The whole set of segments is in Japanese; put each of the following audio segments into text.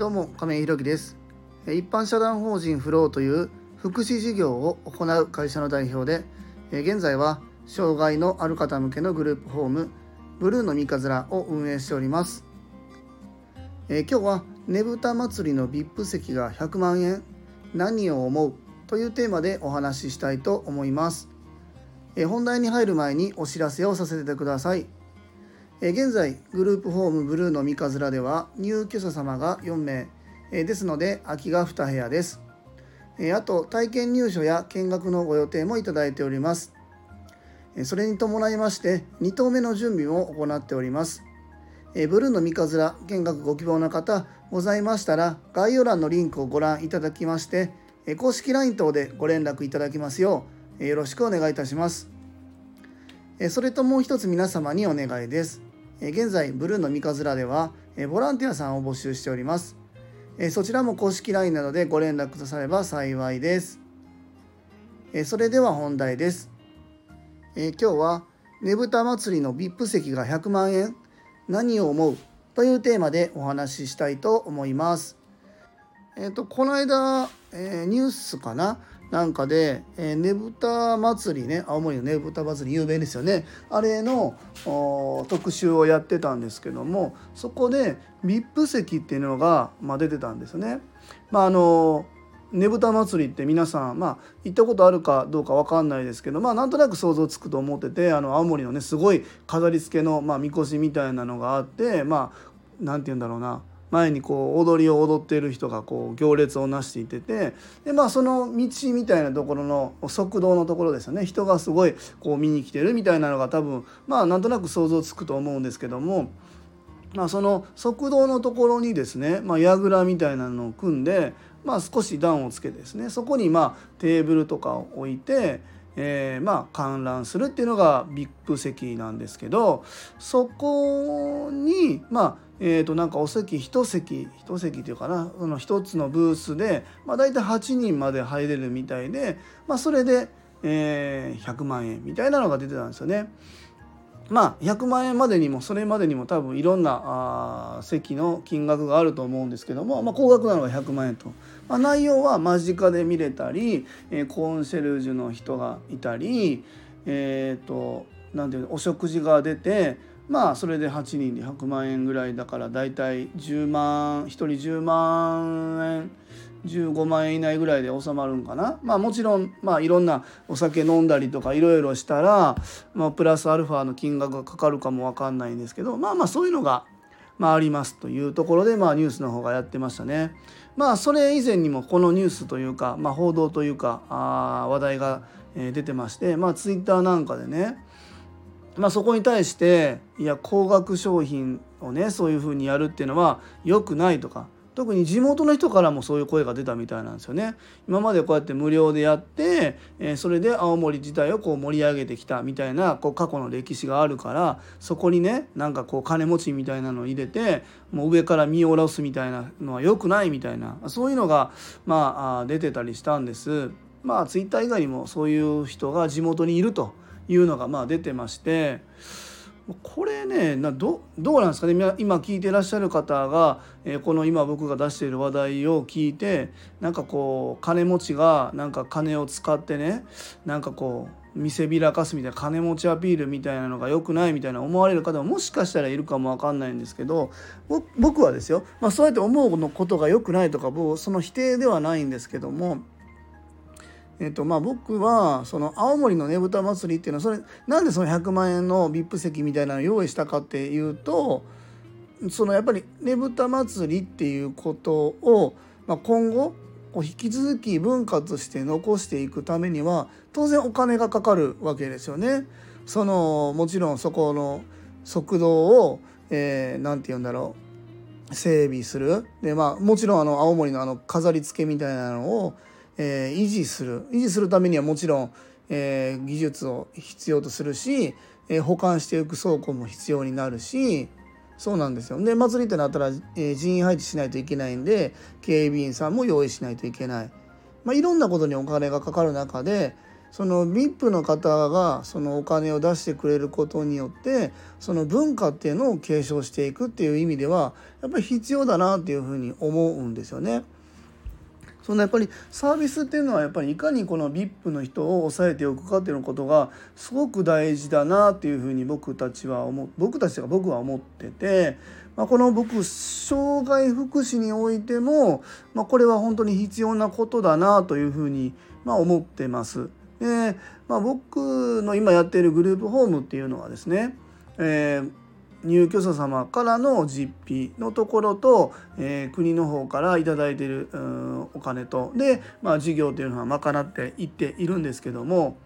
どうも亀井弘樹です。一般社団法人フローという福祉事業を行う会社の代表で現在は障害のある方向けのグループホームブルーの三日面を運営しております。今日はねぶた祭りの VIP 席が100万円何を思うというテーマでお話ししたいと思います。本題に入る前にお知らせをさせてください。現在グループホームブルーの三日面では入居者様が4名。ですので空きが2部屋です。あと体験入所や見学のご予定もいただいております。それに伴いまして2棟目の準備も行っております。ブルーの三日面見学ご希望の方ございましたら概要欄のリンクをご覧いただきまして公式 LINE 等でご連絡いただきますようよろしくお願いいたします。それともう一つ皆様にお願いです。現在ブルーの三日面ではボランティアさんを募集しております。そちらも公式 LINE などでご連絡とされば幸いです。それでは本題です。今日はねぶた祭りの VIP 席が100万円何を思う？というテーマでお話ししたいと思います。えっ、とこの間、えー、ニュースかな？なんかで、えー、ねぶた祭りね青森のねぶた祭り有名ですよねあれの特集をやってたんですけどもそこで VIP 席っていうのが、まあ、出てたんですね。まああのねぶた祭りって皆さん、まあ、行ったことあるかどうか分かんないですけど、まあ、なんとなく想像つくと思っててあの青森のねすごい飾り付けの、まあ、みこしみたいなのがあってまあなんて言うんだろうな前にこう踊りを踊っている人がこう行列をなしていててでまあその道みたいなところの側道のところですよね人がすごいこう見に来てるみたいなのが多分まあなんとなく想像つくと思うんですけども。まあ、その側道のところにですね、まあ、櫓みたいなのを組んで、まあ、少し段をつけてですねそこにまあテーブルとかを置いて、えー、まあ観覧するっていうのが VIP 席なんですけどそこにまあえー、となんかお席1席1席っていうかなその1つのブースで、まあ、大体8人まで入れるみたいで、まあ、それで、えー、100万円みたいなのが出てたんですよね。まあ100万円までにもそれまでにも多分いろんなあ席の金額があると思うんですけども、まあ、高額なのが100万円と、まあ、内容は間近で見れたり、えー、コンシェルジュの人がいたりえっ、ー、となんていうお食事が出てまあそれで8人で100万円ぐらいだから大体10万1人10万円15万円以内ぐらいで収まるんかなまあもちろんまあいろんなお酒飲んだりとかいろいろしたら、まあ、プラスアルファの金額がかかるかも分かんないんですけどまあまあそういうのが、まあ、ありますというところで、まあ、ニュースの方がやってましたね。まあそれ以前にもこのニュースというか、まあ、報道というかあ話題が出てましてまあツイッターなんかでねまあ、そこに対していや高額商品をねそういうふうにやるっていうのは良くないとか特に地元の人からもそういう声が出たみたいなんですよね。今までこうやって無料でやって、え、それで青森自体をこう盛り上げてきたみたいなこう過去の歴史があるからそこにねなんかこう金持ちみたいなのを入れてもう上から見下ろすみたいなのは良くないみたいなそういうのがまあ出てたりしたんです。まあツイッター以外にもそういう人が地元にいると。いうのがまあ出てましてこれねどどうなんですかね。今聞いてらっしゃる方が、え、この今僕が出している話題を聞いてなんかこう金持ちがなんか金を使ってねなんかこう見せびらかすみたいな金持ちアピールみたいなのが良くないみたいな思われる方ももしかしたらいるかも分かんないんですけど僕はですよ、まあ、そうやって思うことが良くないとかもうその否定ではないんですけどもえっとまあ、僕はその青森のねぶた祭りっていうのはそれなんでその100万円の VIP 席みたいなのを用意したかっていうとそのやっぱりねぶた祭りっていうことを、まあ、今後こう引き続き文化として残していくためには当然お金がかかるわけですよね。そのもちろんそこの側道を、えー、て言うんだろう整備するでまあもちろんあの青森のあの飾り付けみたいなのをえ、維持する。維持するためにはもちろん、え、技術を必要とするし、え、保管していく倉庫も必要になるしそうなんですよ。で祭りってなったら、え人員配置しないといけないんで警備員さんも用意しないといけない、まあ、いろんなことにお金がかかる中でその VIP の方がそのお金を出してくれることによってその文化っていうのを継承していくっていう意味ではやっぱり必要だなっていうふうに思うんですよね。そのやっぱりサービスっていうのはやっぱりいかにこの VIP の人を抑えておくかっていうことがすごく大事だなっていうふうに僕たちは思僕たちが僕は思ってて、まあ、この僕障害福祉においても、まあ、これは本当に必要なことだなというふうにまあ思ってます。で、まあ、僕の今やっているグループホームっていうのはですね、えー入居者様からの実費のところと、えー、国の方から頂いてるお金と。で、まあ、事業というのは賄っていっているんですけども、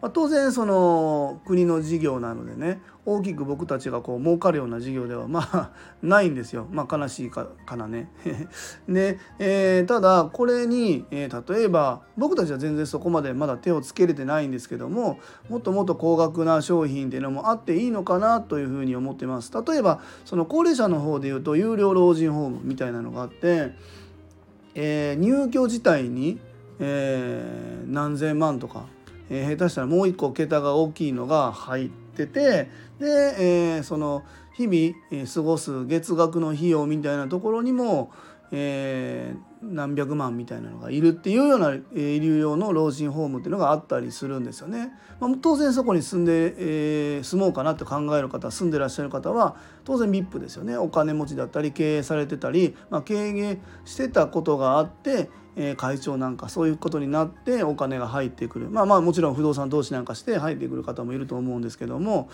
まあ、当然その国の事業なのでね大きく僕たちがこう儲かるような事業ではまあ ないんですよ、まあ、悲しいかからね。で、えー、ただこれに、えー、例えば僕たちは全然そこまでまだ手をつけれてないんですけどももっともっと高額な商品っていうのもあっていいのかなというふうに思ってます。例えばその高齢者の方でいうと有料老人ホームみたいなのがあって、えー、入居自体に、えー、何千万とかえー、下手したらもう一個桁が大きいのが入っててで、えー、その日々過ごす月額の費用みたいなところにも、えー、何百万みたいなのがいるっていうような医療用の老人ホームっていうのがあったりするんですよね。まあ、当然そこに住んで、えー、住もうかなって考える方住んでらっしゃる方は当然 VIP ですよねお金持ちだったり経営されてたり、まあ、経営してたことがあってえ会長なんかそういうことになってお金が入ってくるまあまあもちろん不動産投資なんかして入ってくる方もいると思うんですけども、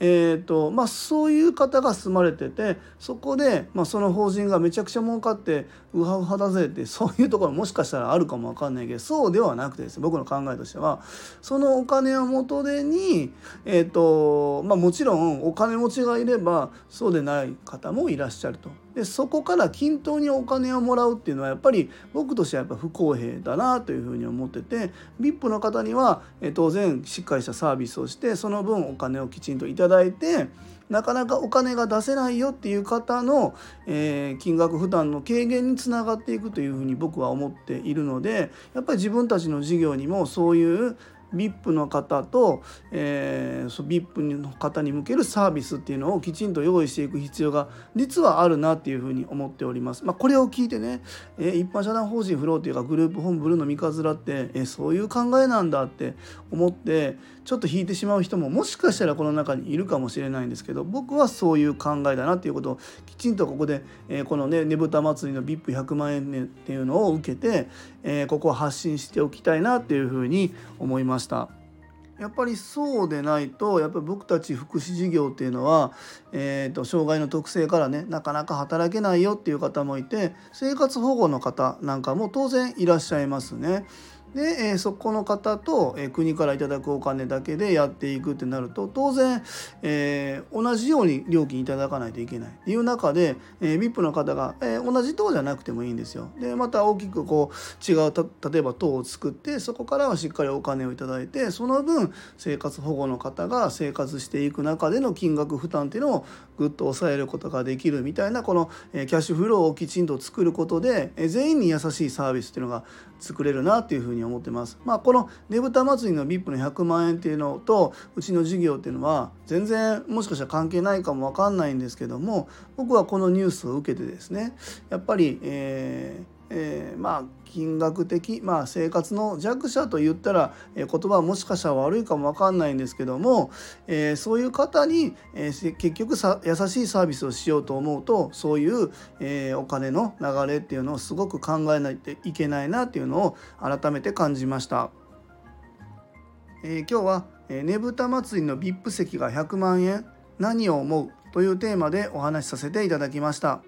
えーとまあ、そういう方が住まれててそこで、まあ、その法人がめちゃくちゃ儲かってってウハウハだぜってそういうところもしかしたらあるかも分かんないけどそうではなくてですね僕の考えとしてはそのお金を元手に、えーとまあ、もちろんお金持ちがいればそうでない方もいらっしゃると。でそこから均等にお金をもらうっていうのはやっぱり僕としてはやっぱ不公平だなというふうに思ってて VIP の方には当然しっかりしたサービスをしてその分お金をきちんと頂いてなかなかお金が出せないよっていう方の、えー、金額負担の軽減につながっていくというふうに僕は思っているのでやっぱり自分たちの事業にもそういう VIP の方と、えー、VIP の方に向けるサービスっていうのをきちんと用意していく必要が実はあるなっていうふうに思っております。まあ、これを聞いてね、えー、一般社団法人フローっていうかグループ本ブルーの三日面って、えー、そういう考えなんだって思ってちょっと引いてしまう人ももしかしたらこの中にいるかもしれないんですけど僕はそういう考えだなっていうことをきちんとここで、えー、このねねぶた祭りの VIP100 万円っていうのを受けて、え、ここを発信しておきたいなっていうふうに思いました。やっぱりそうでないとやっぱり僕たち福祉事業っていうのは、えーと、障害の特性からねなかなか働けないよっていう方もいて生活保護の方なんかも当然いらっしゃいますね。で、えー、そこの方と、えー、国からいただくお金だけでやっていくってなると当然、えー、同じように料金いただかないといけないっていう中で、えー、VIP の方が、えー、同じ塔じゃなくてもいいんですよ。でまた大きくこう違う例えば塔を作ってそこからはしっかりお金をいただいてその分生活保護の方が生活していく中での金額負担っていうのをぐっと抑えることができるみたいなこの、えー、キャッシュフローをきちんと作ることで、えー、全員に優しいサービスっていうのが作れるなっていうふうに思ってます。まあ、このねぶた祭りの VIP の100万円っていうのとうちの事業っていうのは全然もしかしたら関係ないかも分かんないんですけども僕はこのニュースを受けてですねやっぱり、えーえー、まあ金額的、まあ、生活の弱者と言ったら、えー、言葉はもしかしたら悪いかも分かんないんですけども、えー、そういう方に、えー、結局さ優しいサービスをしようと思うとそういう、えー、お金の流れっていうのをすごく考えないといけないなっていうのを改めて感じました。えー、今日は、えー、ねぶた祭りの VIP 席が100万円何を思うというテーマでお話しさせていただきました。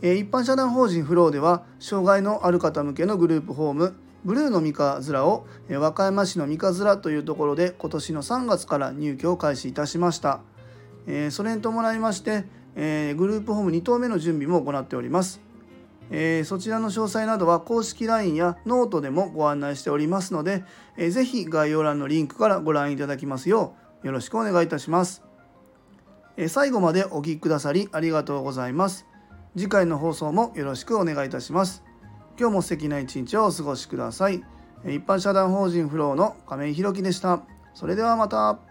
一般社団法人フローでは障害のある方向けのグループホームブルーの三日面を和歌山市の三日面というところで今年の3月から入居を開始いたしました。それに伴いましてグループホーム2棟目の準備も行っております。そちらの詳細などは公式 LINE やノートでもご案内しておりますので是非概要欄のリンクからご覧いただきますようよろしくお願いいたします。最後までお聴きくださりありがとうございます。次回の放送もよろしくお願いいたします。今日も素敵な一日をお過ごしください。一般社団法人フローの亀井弘樹でした。それではまた。